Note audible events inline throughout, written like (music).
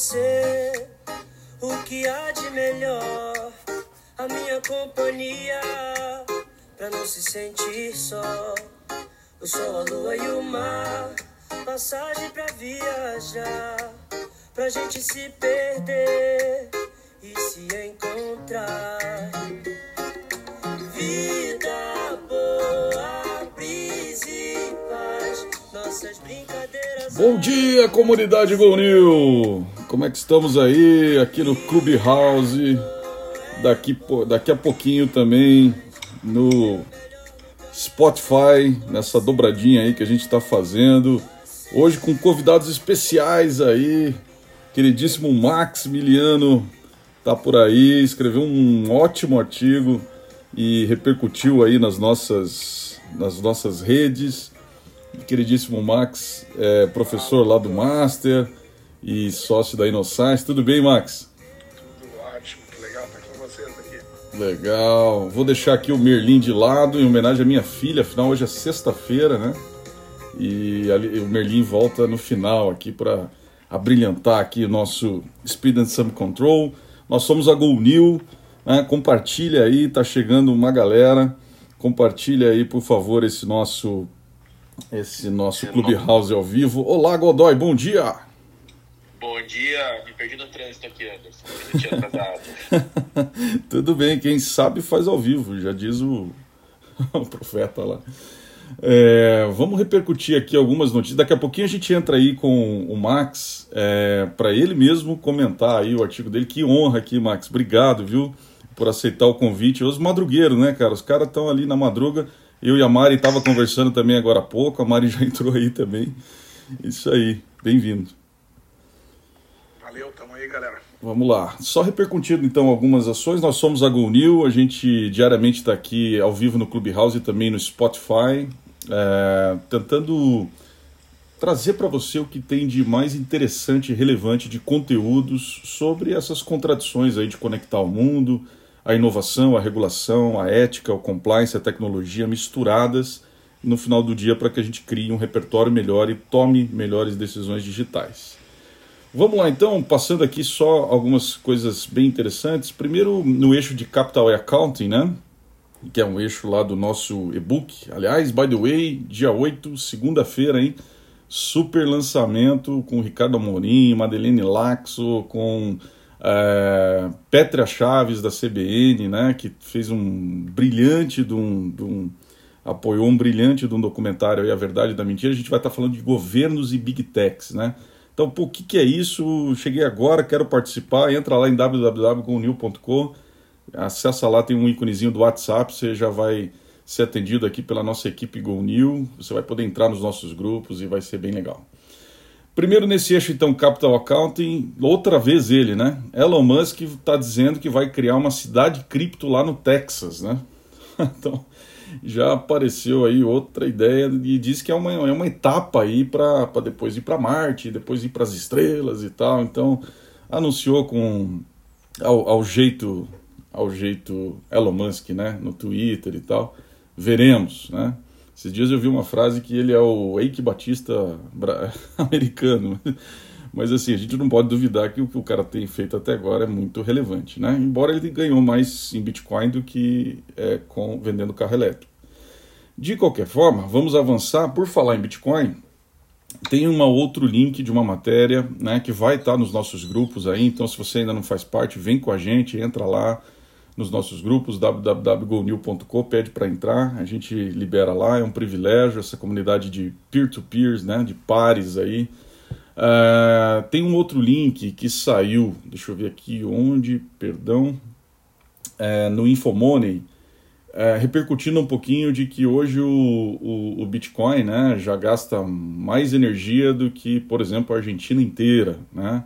você o que há de melhor. A minha companhia, pra não se sentir só. O sol, a lua e o mar, passagem pra viajar. Pra gente se perder e se encontrar. Vida boa, brisa e paz, nossas brincadeiras. Bom dia, comunidade Go New! Como é que estamos aí? Aqui no Clubhouse. Daqui, po- daqui a pouquinho também no Spotify, nessa dobradinha aí que a gente está fazendo. Hoje com convidados especiais aí. Queridíssimo Maximiliano tá por aí, escreveu um ótimo artigo e repercutiu aí nas nossas, nas nossas redes. Queridíssimo Max, é professor lá do Master e sócio da InnoScience. Tudo bem, Max? Tudo ótimo, que legal estar com vocês aqui. Legal. Vou deixar aqui o Merlin de lado em homenagem à minha filha, afinal hoje é sexta-feira, né? E ali- o Merlin volta no final aqui para abrilhantar aqui o nosso Speed and Some Control. Nós somos a Go New, né? Compartilha aí, tá chegando uma galera. Compartilha aí, por favor, esse nosso esse nosso Clubhouse ao vivo. Olá, Godoy, bom dia. Bom dia, me perdi no trânsito aqui, Anderson. Eu tinha. (laughs) Tudo bem, quem sabe faz ao vivo, já diz o, (laughs) o profeta lá. É, vamos repercutir aqui algumas notícias. Daqui a pouquinho a gente entra aí com o Max para ele mesmo comentar aí o artigo dele. Que honra aqui, Max. Obrigado, viu, por aceitar o convite. Os madrugueiros, né, cara? Os caras estão ali na madruga. Eu e a Mari tava conversando também agora há pouco. A Mari (laughs) já entrou aí também. Isso aí, bem-vindo. Valeu, tamo aí, galera. Vamos lá. Só repercutindo então algumas ações. Nós somos a Go New, a gente diariamente está aqui ao vivo no Clubhouse e também no Spotify, é, tentando trazer para você o que tem de mais interessante e relevante de conteúdos sobre essas contradições aí de conectar o mundo, a inovação, a regulação, a ética, o compliance, a tecnologia misturadas no final do dia para que a gente crie um repertório melhor e tome melhores decisões digitais. Vamos lá então, passando aqui só algumas coisas bem interessantes. Primeiro, no eixo de Capital e Accounting, né? Que é um eixo lá do nosso e-book. Aliás, by the way, dia 8, segunda-feira, hein? Super lançamento com Ricardo Amorim, Madeline Laxo, com é, Petra Chaves da CBN, né? Que fez um brilhante de um, de um apoiou um brilhante de um documentário aí, A Verdade da Mentira. A gente vai estar falando de governos e big techs, né? Então, pô, o que, que é isso? Cheguei agora, quero participar. Entra lá em www.gonil.com, acessa lá, tem um íconezinho do WhatsApp, você já vai ser atendido aqui pela nossa equipe GoNew. Você vai poder entrar nos nossos grupos e vai ser bem legal. Primeiro nesse eixo, então, Capital Accounting, outra vez ele, né? Elon Musk está dizendo que vai criar uma cidade cripto lá no Texas, né? (laughs) então, já apareceu aí outra ideia e diz que é uma, é uma etapa aí para depois ir para Marte, depois ir para as estrelas e tal. Então, anunciou com ao, ao jeito ao jeito Elon Musk, né, no Twitter e tal. Veremos, né? Esses dias eu vi uma frase que ele é o Eike Batista (laughs) americano. Mas assim, a gente não pode duvidar que o que o cara tem feito até agora é muito relevante, né? Embora ele ganhou mais em Bitcoin do que é, com vendendo carro elétrico. De qualquer forma, vamos avançar. Por falar em Bitcoin, tem um outro link de uma matéria né, que vai estar nos nossos grupos aí. Então, se você ainda não faz parte, vem com a gente, entra lá nos nossos grupos, www.gonew.com, pede para entrar, a gente libera lá, é um privilégio essa comunidade de peer-to-peers, né, de pares aí. Uh, tem um outro link que saiu, deixa eu ver aqui onde, perdão, é, no Infomoney, é, repercutindo um pouquinho de que hoje o, o, o, Bitcoin né, já gasta mais energia do que, por exemplo, a Argentina inteira. Né?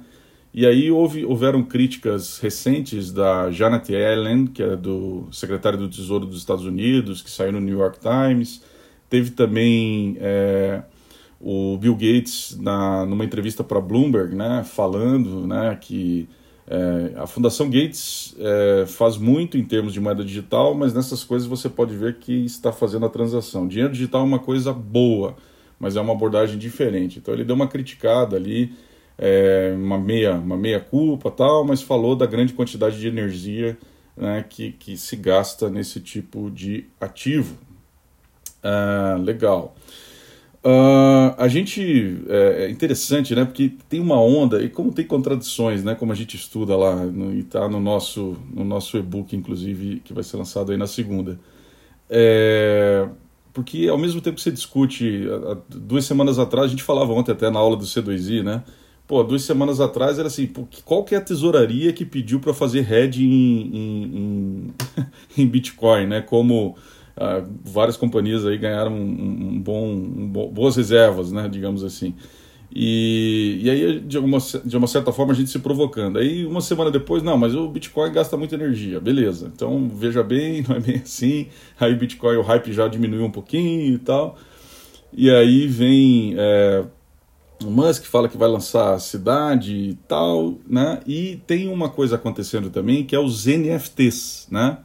E aí houve, houveram críticas recentes da Janet Yellen, que é do secretário do Tesouro dos Estados Unidos, que saiu no New York Times. Teve também é, o Bill Gates na, numa entrevista para Bloomberg, né, falando né, que é, a Fundação Gates é, faz muito em termos de moeda digital, mas nessas coisas você pode ver que está fazendo a transação. Dinheiro digital é uma coisa boa, mas é uma abordagem diferente. Então ele deu uma criticada ali é, uma meia uma meia culpa tal, mas falou da grande quantidade de energia né, que, que se gasta nesse tipo de ativo. Ah, legal. Uh, a gente é, é, interessante, né? Porque tem uma onda e como tem contradições, né? Como a gente estuda lá no, e está no nosso no nosso e-book, inclusive, que vai ser lançado aí na segunda. É, porque ao mesmo tempo que você discute, duas semanas atrás a gente falava ontem até na aula do C2I, né? Pô, duas semanas atrás era assim, qual que é a tesouraria que pediu para fazer hedge em, em, em, (laughs) em Bitcoin, né? Como Uh, várias companhias aí ganharam um, um bom, um bo boas reservas, né, digamos assim. E, e aí, de, alguma, de uma certa forma, a gente se provocando. Aí, uma semana depois, não, mas o Bitcoin gasta muita energia. Beleza, então veja bem, (laughs) não é bem assim. Aí o Bitcoin, o hype já diminuiu um pouquinho e tal. E aí vem é, o Musk fala que vai lançar a cidade e tal, né? E tem uma coisa acontecendo também que é os NFTs, né?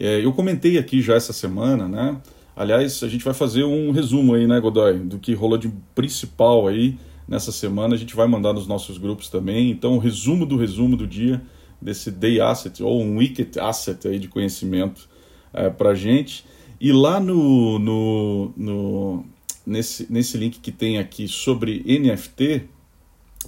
É, eu comentei aqui já essa semana, né? Aliás, a gente vai fazer um resumo aí, né, Godoy, do que rolou de principal aí nessa semana. A gente vai mandar nos nossos grupos também. Então, o resumo do resumo do dia desse Day Asset, ou um Wicked Asset aí de conhecimento é, para gente. E lá no, no, no, nesse, nesse link que tem aqui sobre NFT,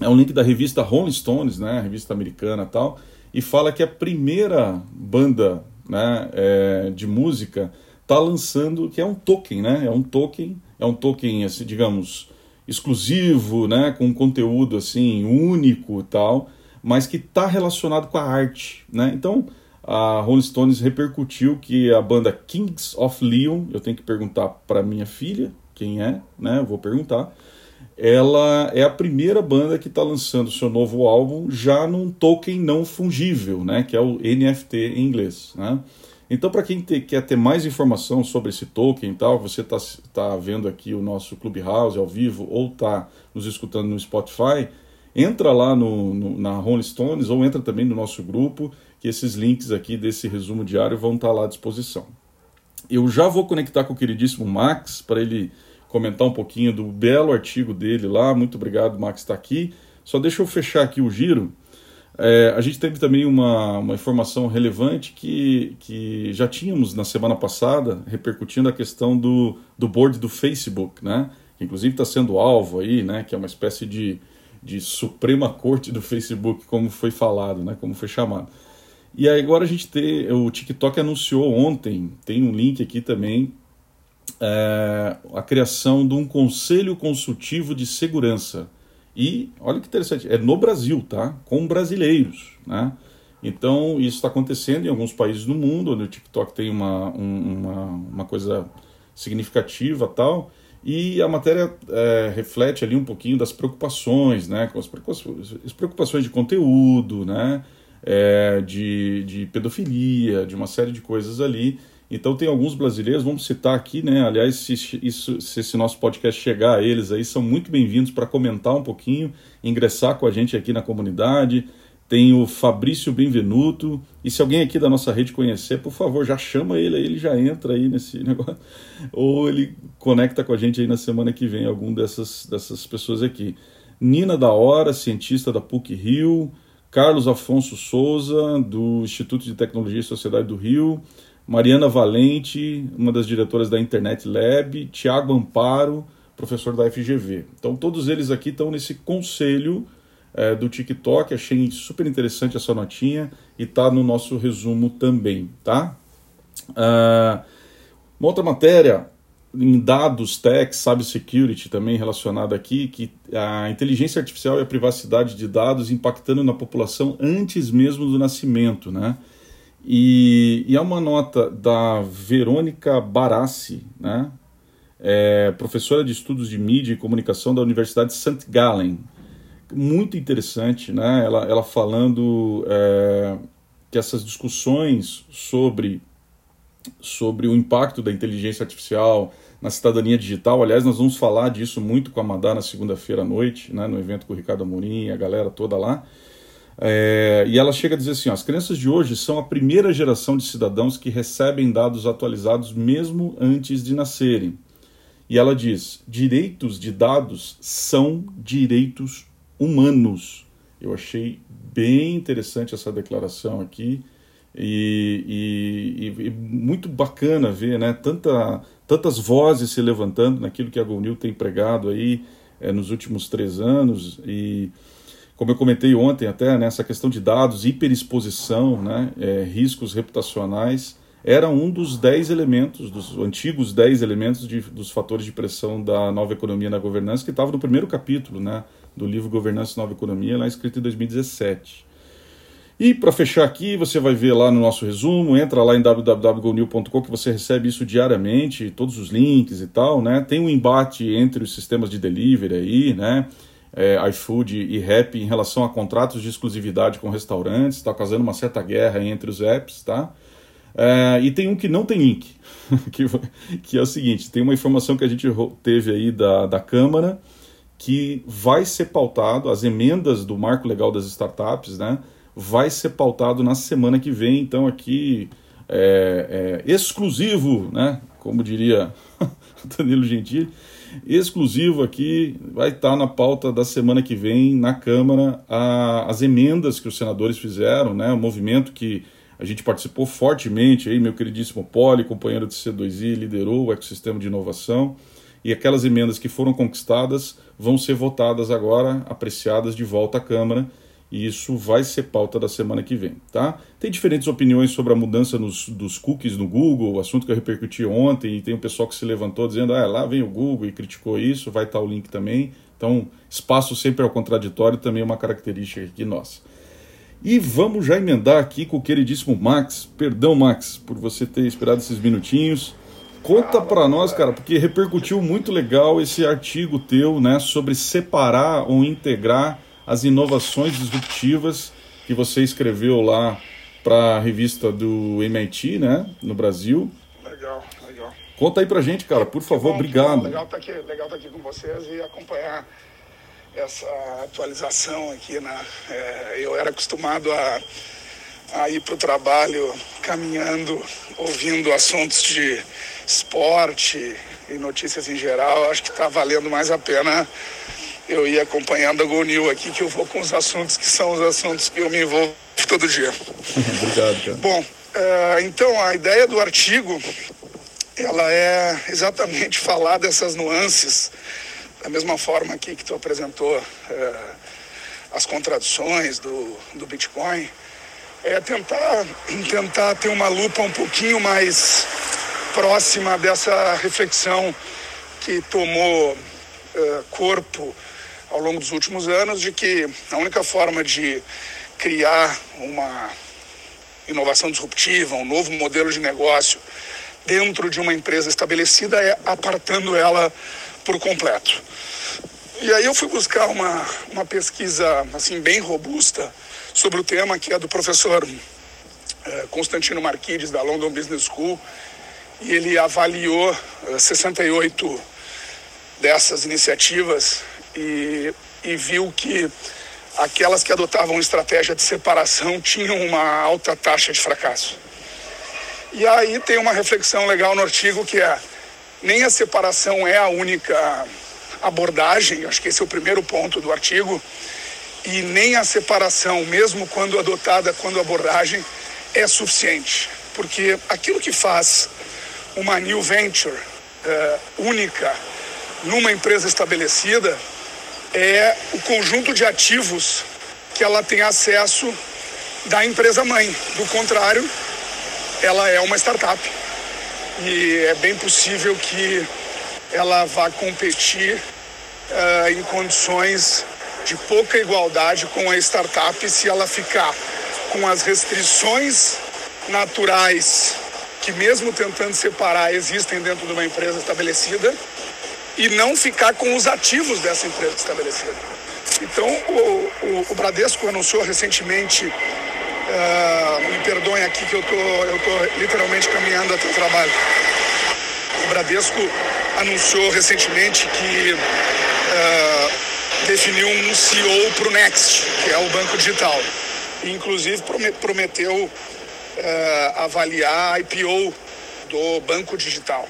é um link da revista Rolling Stones, né, a revista americana tal, e fala que a primeira banda né, é, de música está lançando, que é um token, né? É um token, é um token, assim, digamos, exclusivo, né, com conteúdo assim único, tal, mas que está relacionado com a arte, né? Então a Rolling Stones repercutiu que a banda Kings of Leon, eu tenho que perguntar para minha filha quem é, né? Eu vou perguntar. Ela é a primeira banda que está lançando seu novo álbum já num token não fungível, né? Que é o NFT em inglês, né? Então, para quem te, quer ter mais informação sobre esse token e tal, você está tá vendo aqui o nosso Clubhouse ao vivo ou está nos escutando no Spotify, entra lá no, no, na Rolling Stones ou entra também no nosso grupo, que esses links aqui desse resumo diário vão estar tá lá à disposição. Eu já vou conectar com o queridíssimo Max para ele comentar um pouquinho do belo artigo dele lá. Muito obrigado, Max, está aqui. Só deixa eu fechar aqui o giro é, a gente teve também uma, uma informação relevante que, que já tínhamos na semana passada, repercutindo a questão do, do board do Facebook, né? que inclusive está sendo alvo aí, né? que é uma espécie de, de Suprema Corte do Facebook, como foi falado, né? como foi chamado. E agora a gente tem, o TikTok anunciou ontem, tem um link aqui também, é, a criação de um conselho consultivo de segurança e olha que interessante, é no Brasil, tá? Com brasileiros, né? Então, isso está acontecendo em alguns países do mundo, onde o TikTok tem uma, um, uma, uma coisa significativa tal. E a matéria é, reflete ali um pouquinho das preocupações, né? Com as preocupações, de conteúdo, né? É, de, de pedofilia, de uma série de coisas ali. Então tem alguns brasileiros, vamos citar aqui, né? Aliás, se, isso, se esse nosso podcast chegar a eles aí, são muito bem-vindos para comentar um pouquinho, ingressar com a gente aqui na comunidade. Tem o Fabrício Benvenuto. E se alguém aqui da nossa rede conhecer, por favor, já chama ele aí, ele já entra aí nesse (laughs) negócio. Ou ele conecta com a gente aí na semana que vem, algum dessas, dessas pessoas aqui. Nina da Hora, cientista da PUC Rio. Carlos Afonso Souza, do Instituto de Tecnologia e Sociedade do Rio. Mariana Valente, uma das diretoras da Internet Lab, Tiago Amparo, professor da FGV. Então, todos eles aqui estão nesse conselho é, do TikTok. Achei super interessante essa notinha e está no nosso resumo também, tá? Uh, uma outra matéria em dados tech, cybersecurity também relacionada aqui, que a inteligência artificial e a privacidade de dados impactando na população antes mesmo do nascimento, né? E, e é uma nota da Verônica Barassi, né? É, professora de estudos de mídia e comunicação da Universidade de St. Gallen. Muito interessante, né? Ela, ela falando é, que essas discussões sobre, sobre o impacto da inteligência artificial na cidadania digital, aliás, nós vamos falar disso muito com a Madá na segunda-feira à noite, né? no evento com o Ricardo Amorim e a galera toda lá. É, e ela chega a dizer assim: ó, as crianças de hoje são a primeira geração de cidadãos que recebem dados atualizados mesmo antes de nascerem. E ela diz: direitos de dados são direitos humanos. Eu achei bem interessante essa declaração aqui e, e, e muito bacana ver né, tanta, tantas vozes se levantando naquilo que a GoNew tem pregado aí é, nos últimos três anos e como eu comentei ontem até né, questão de dados, hiperexposição, né, é, riscos reputacionais era um dos dez elementos, dos antigos dez elementos de, dos fatores de pressão da nova economia na governança, que estava no primeiro capítulo né, do livro Governança e Nova Economia, lá escrito em 2017. E para fechar aqui, você vai ver lá no nosso resumo, entra lá em www.gonil.com que você recebe isso diariamente, todos os links e tal, né? Tem um embate entre os sistemas de delivery aí, né? É, iFood e Rap em relação a contratos de exclusividade com restaurantes, está causando uma certa guerra entre os apps, tá? É, e tem um que não tem link, (laughs) que, que é o seguinte: tem uma informação que a gente teve aí da, da Câmara que vai ser pautado, as emendas do marco legal das startups, né? Vai ser pautado na semana que vem, então aqui é, é exclusivo, né? Como diria (laughs) Danilo Gentili, exclusivo aqui, vai estar na pauta da semana que vem na Câmara a, as emendas que os senadores fizeram, né? O movimento que a gente participou fortemente aí, meu queridíssimo Poli, companheiro de C2I, liderou o ecossistema de inovação. E aquelas emendas que foram conquistadas vão ser votadas agora, apreciadas de volta à Câmara, e isso vai ser pauta da semana que vem, tá? Tem diferentes opiniões sobre a mudança nos, dos cookies no Google, assunto que eu repercuti ontem, e tem um pessoal que se levantou dizendo, ah, lá vem o Google e criticou isso, vai estar o link também. Então, espaço sempre ao contraditório também é uma característica aqui nossa. E vamos já emendar aqui com o queridíssimo Max. Perdão, Max, por você ter esperado esses minutinhos. Conta para nós, cara, porque repercutiu muito legal esse artigo teu, né, sobre separar ou integrar as inovações disruptivas que você escreveu lá para a revista do MIT, né, no Brasil. Legal, legal. Conta aí pra gente, cara, por favor, bom, obrigado. Legal estar tá aqui, legal tá aqui com vocês e acompanhar essa atualização aqui. Né? É, eu era acostumado a, a ir para o trabalho caminhando, ouvindo assuntos de esporte e notícias em geral. Acho que está valendo mais a pena eu ir acompanhando a GoNew aqui, que eu vou com os assuntos que são os assuntos que eu me envolvo todo dia. (laughs) Obrigado, cara. Bom, é, então a ideia do artigo ela é exatamente (laughs) falar dessas nuances da mesma forma aqui que tu apresentou é, as contradições do, do Bitcoin, é tentar, tentar ter uma lupa um pouquinho mais próxima dessa reflexão que tomou é, corpo ao longo dos últimos anos de que a única forma de criar uma inovação disruptiva, um novo modelo de negócio dentro de uma empresa estabelecida é apartando ela por completo. E aí eu fui buscar uma, uma pesquisa assim bem robusta sobre o tema, que é do professor eh, Constantino Marquides, da London Business School, e ele avaliou 68 eh, dessas iniciativas e, e viu que aquelas que adotavam estratégia de separação tinham uma alta taxa de fracasso. E aí tem uma reflexão legal no artigo que é nem a separação é a única abordagem, acho que esse é o primeiro ponto do artigo, e nem a separação, mesmo quando adotada quando abordagem, é suficiente. Porque aquilo que faz uma new venture uh, única numa empresa estabelecida é o conjunto de ativos que ela tem acesso da empresa mãe. Do contrário, ela é uma startup e é bem possível que ela vá competir uh, em condições de pouca igualdade com a startup se ela ficar com as restrições naturais que mesmo tentando separar existem dentro de uma empresa estabelecida e não ficar com os ativos dessa empresa estabelecida. Então o, o, o Bradesco anunciou recentemente, uh, me perdoem aqui que eu tô, eu tô literalmente caminhando até o trabalho o Bradesco anunciou recentemente que uh, definiu um CEO para o Next, que é o banco digital. E, inclusive, prometeu uh, avaliar a IPO do banco digital.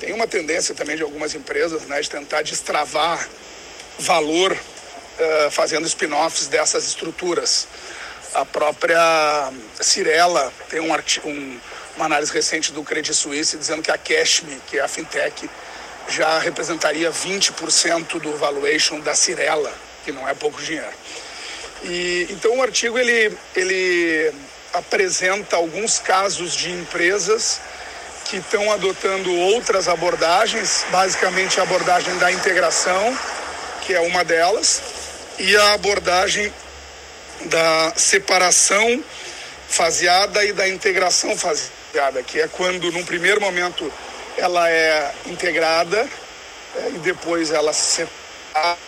Tem uma tendência também de algumas empresas né, de tentar destravar valor uh, fazendo spin-offs dessas estruturas. A própria Cirela tem um, um, uma análise recente do Credit Suisse dizendo que a Cashme, que é a fintech, já representaria 20% do valuation da Cirela, que não é pouco dinheiro. E, então o artigo ele, ele apresenta alguns casos de empresas que estão adotando outras abordagens, basicamente a abordagem da integração, que é uma delas, e a abordagem da separação faseada e da integração faseada, que é quando, num primeiro momento, ela é integrada é, e depois ela se separa.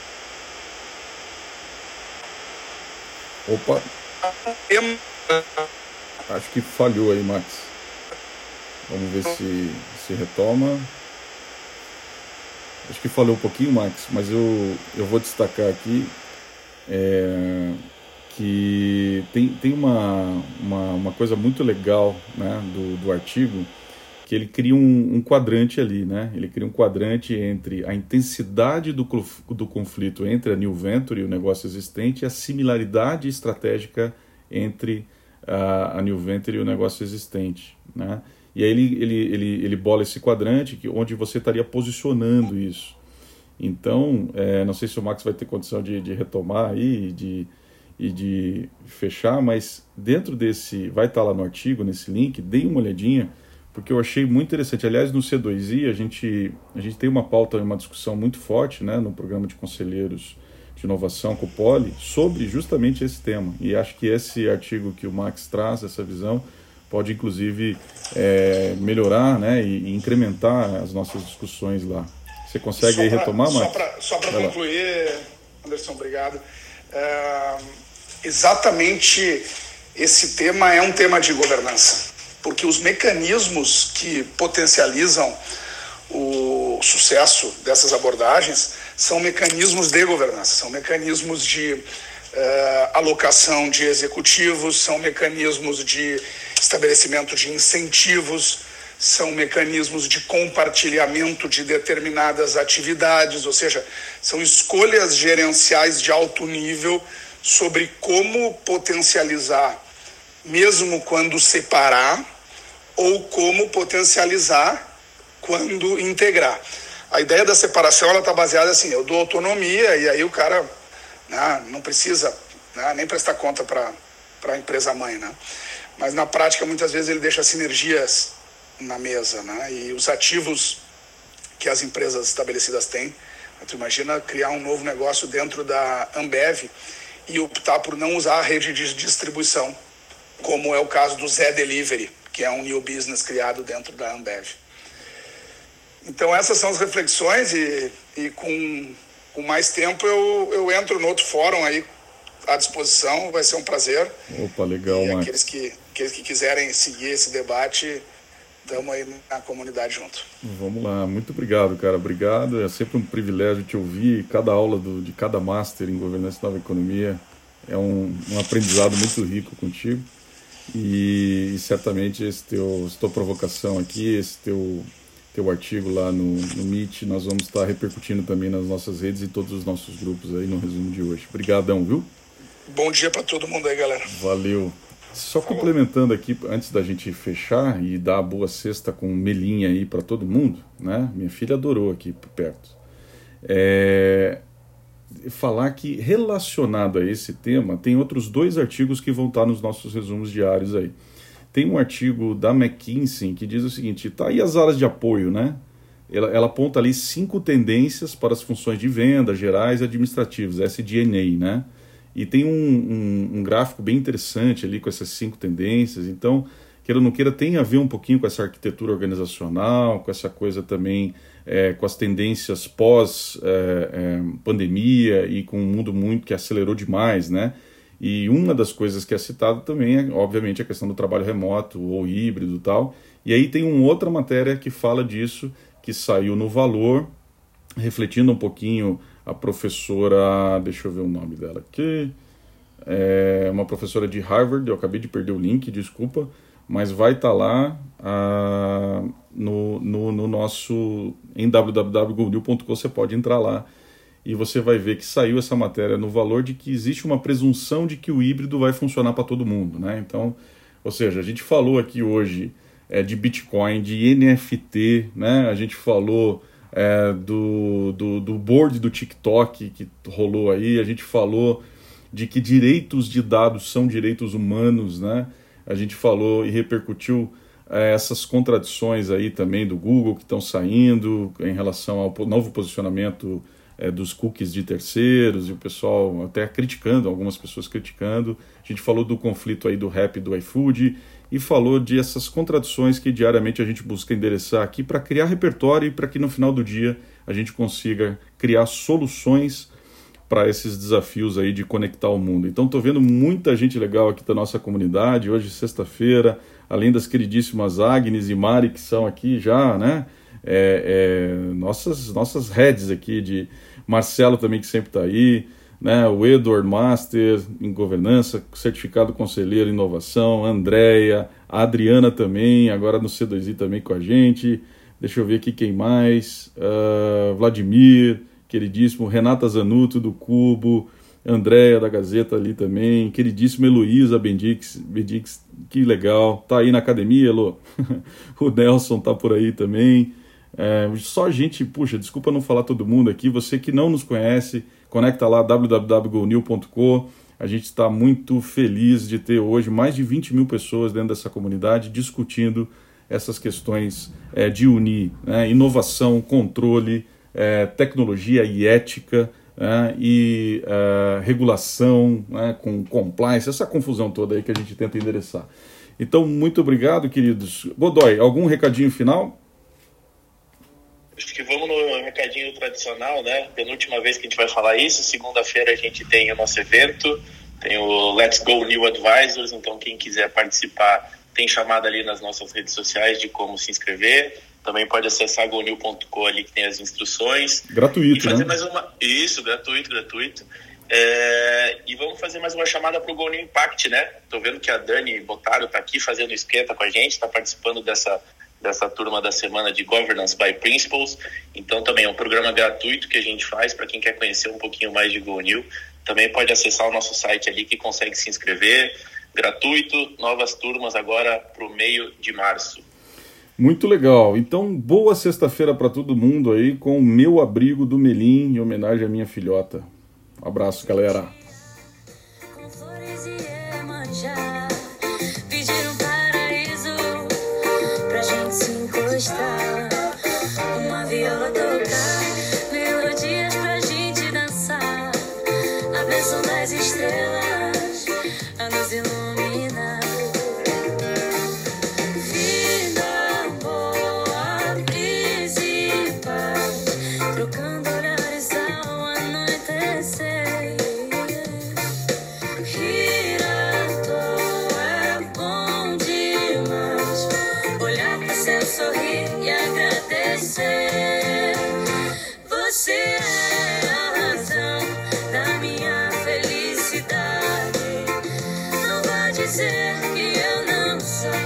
Opa! Acho que falhou aí, Max. Vamos ver se se retoma. Acho que falhou um pouquinho, Max, mas eu, eu vou destacar aqui é, que tem, tem uma, uma, uma, coisa muito legal né, do, do artigo, que ele cria um, um, quadrante ali, né? Ele cria um quadrante entre a intensidade do, do conflito entre a New Venture e o negócio existente e a similaridade estratégica entre a, a New Venture e o negócio existente, né? E aí ele, ele, ele, ele bola esse quadrante que, onde você estaria posicionando isso. Então, é, não sei se o Max vai ter condição de, de retomar aí e de, e de fechar, mas dentro desse, vai estar lá no artigo, nesse link, dê uma olhadinha, porque eu achei muito interessante. Aliás, no C2I a gente, a gente tem uma pauta, uma discussão muito forte né, no programa de conselheiros de inovação com o Poli sobre justamente esse tema. E acho que esse artigo que o Max traz, essa visão, pode inclusive é, melhorar né, e, e, incrementar as nossas discussões lá. Você consegue pra, retomar, Max? Só para concluir, Anderson, obrigado. É, exatamente esse tema é um tema de governança, porque os mecanismos que potencializam o sucesso dessas abordagens são mecanismos de governança, são mecanismos de uh, alocação de executivos, são mecanismos de estabelecimento de incentivos, são mecanismos de compartilhamento de determinadas atividades, ou seja, são escolhas gerenciais de alto nível sobre como potencializar, mesmo quando separar, ou como potencializar quando integrar. A ideia da separação ela está baseada assim, eu dou autonomia e aí o cara né, não precisa né, nem prestar conta para a empresa mãe, né? Mas na prática muitas vezes ele deixa sinergias na mesa, né? E os ativos que as empresas estabelecidas têm, tu imagina criar um novo negócio dentro da Ambev e optar por não usar a rede de distribuição, como é o caso do Zé Delivery, que é um new business criado dentro da Ambev. Então essas são as reflexões e, e com, com mais tempo eu, eu entro no outro fórum aí à disposição, vai ser um prazer. Opa, legal, e aqueles que, aqueles que quiserem seguir esse debate, estamos aí na comunidade junto. Vamos lá, muito obrigado, cara. Obrigado. É sempre um privilégio te ouvir. Cada aula do, de cada Master em Governança e Nova Economia é um, um aprendizado muito rico contigo. E, e certamente esse teu, essa tua provocação aqui, esse teu teu artigo lá no, no Meet. Nós vamos estar repercutindo também nas nossas redes e todos os nossos grupos aí no resumo de hoje. Obrigadão, viu? Bom dia para todo mundo aí, galera. Valeu. Só complementando aqui, antes da gente fechar e dar a boa cesta com melinha aí para todo mundo, né? Minha filha adorou aqui por perto. É... Falar que relacionado a esse tema, tem outros dois artigos que vão estar nos nossos resumos diários aí. Tem um artigo da McKinsey que diz o seguinte: tá aí as áreas de apoio, né? Ela, ela aponta ali cinco tendências para as funções de venda, gerais e administrativas, SDNA, né? E tem um, um, um, gráfico bem interessante ali com essas cinco tendências. Então, queira ou não queira, tem a ver um pouquinho com essa arquitetura organizacional, com essa coisa também, é, com as tendências pós-pandemia é, é, e com um mundo muito que acelerou demais, né? E uma das coisas que é citada também é, obviamente, a questão do trabalho remoto ou híbrido e tal. E aí tem uma outra matéria que fala disso, que saiu no Valor, refletindo um pouquinho a professora, deixa eu ver o nome dela aqui, é uma professora de Harvard, eu acabei de perder o link, desculpa, mas vai estar tá lá no, no, no, nosso, em www.google.com, você pode entrar lá e você vai ver que saiu essa matéria no valor de que existe uma presunção de que o híbrido vai funcionar para todo mundo, né? Então, ou seja, a gente falou aqui hoje é, de Bitcoin, de NFT, né? A gente falou é, do, do, do board do TikTok que rolou aí, a gente falou de que direitos de dados são direitos humanos, né? A gente falou e repercutiu é, essas contradições aí também do Google que estão saindo em relação ao novo posicionamento é, dos cookies de terceiros e o pessoal até criticando, algumas pessoas criticando. A gente falou do conflito aí do rap do iFood e falou de essas contradições que diariamente a gente busca endereçar aqui para criar repertório e para que no final do dia a gente consiga criar soluções para esses desafios aí de conectar o mundo. Então estou vendo muita gente legal aqui da nossa comunidade, hoje sexta-feira, além das queridíssimas Agnes e Mari que são aqui já, né? É, é, nossas, nossas heads aqui de Marcelo também que sempre está aí, né? O Edward Master em governança, certificado conselheiro em inovação, Andréia, a Adriana também, agora no C2I também com a gente. Deixa eu ver aqui quem mais. Uh, Vladimir, queridíssimo Renata Zanuto do Cubo, Andréia da Gazeta ali também, queridíssima Heloísa Bendix, Bendix, que legal, tá aí na academia, Elo. (laughs) o Nelson tá por aí também. É, só gente, puxa, desculpa não falar todo mundo aqui, você que não nos conhece, conecta lá www.gonil.com. A gente está muito feliz de ter hoje mais de 20 mil pessoas dentro dessa comunidade discutindo essas questões é, de unir né, inovação, controle, é, tecnologia e ética é, e é, regulação né, com compliance, essa confusão toda aí que a gente tenta endereçar. Então, muito obrigado, queridos. Godoy, algum recadinho final? Acho que vamos no recadinho tradicional, né? Penúltima vez que a gente vai falar isso. Segunda-feira a gente tem o nosso evento, tem o Let's Go New Advisors. Então, quem quiser participar, tem chamada ali nas nossas redes sociais de como se inscrever. Também pode acessar gonil.com ali que tem as instruções. Gratuito, e fazer né? mais uma. Isso, gratuito, gratuito. É... E vamos fazer mais uma chamada para o Gonil Impact, né? Tô vendo que a Dani Botaro está aqui fazendo esquenta com a gente, está participando dessa, dessa turma da semana de Governance by Principles. Então também é um programa gratuito que a gente faz para quem quer conhecer um pouquinho mais de GoNew. Também pode acessar o nosso site ali que consegue se inscrever. Gratuito, novas turmas agora para o meio de março. Muito legal. Então, boa sexta-feira para todo mundo aí com o meu abrigo do Melim em homenagem à minha filhota. Um abraço, galera.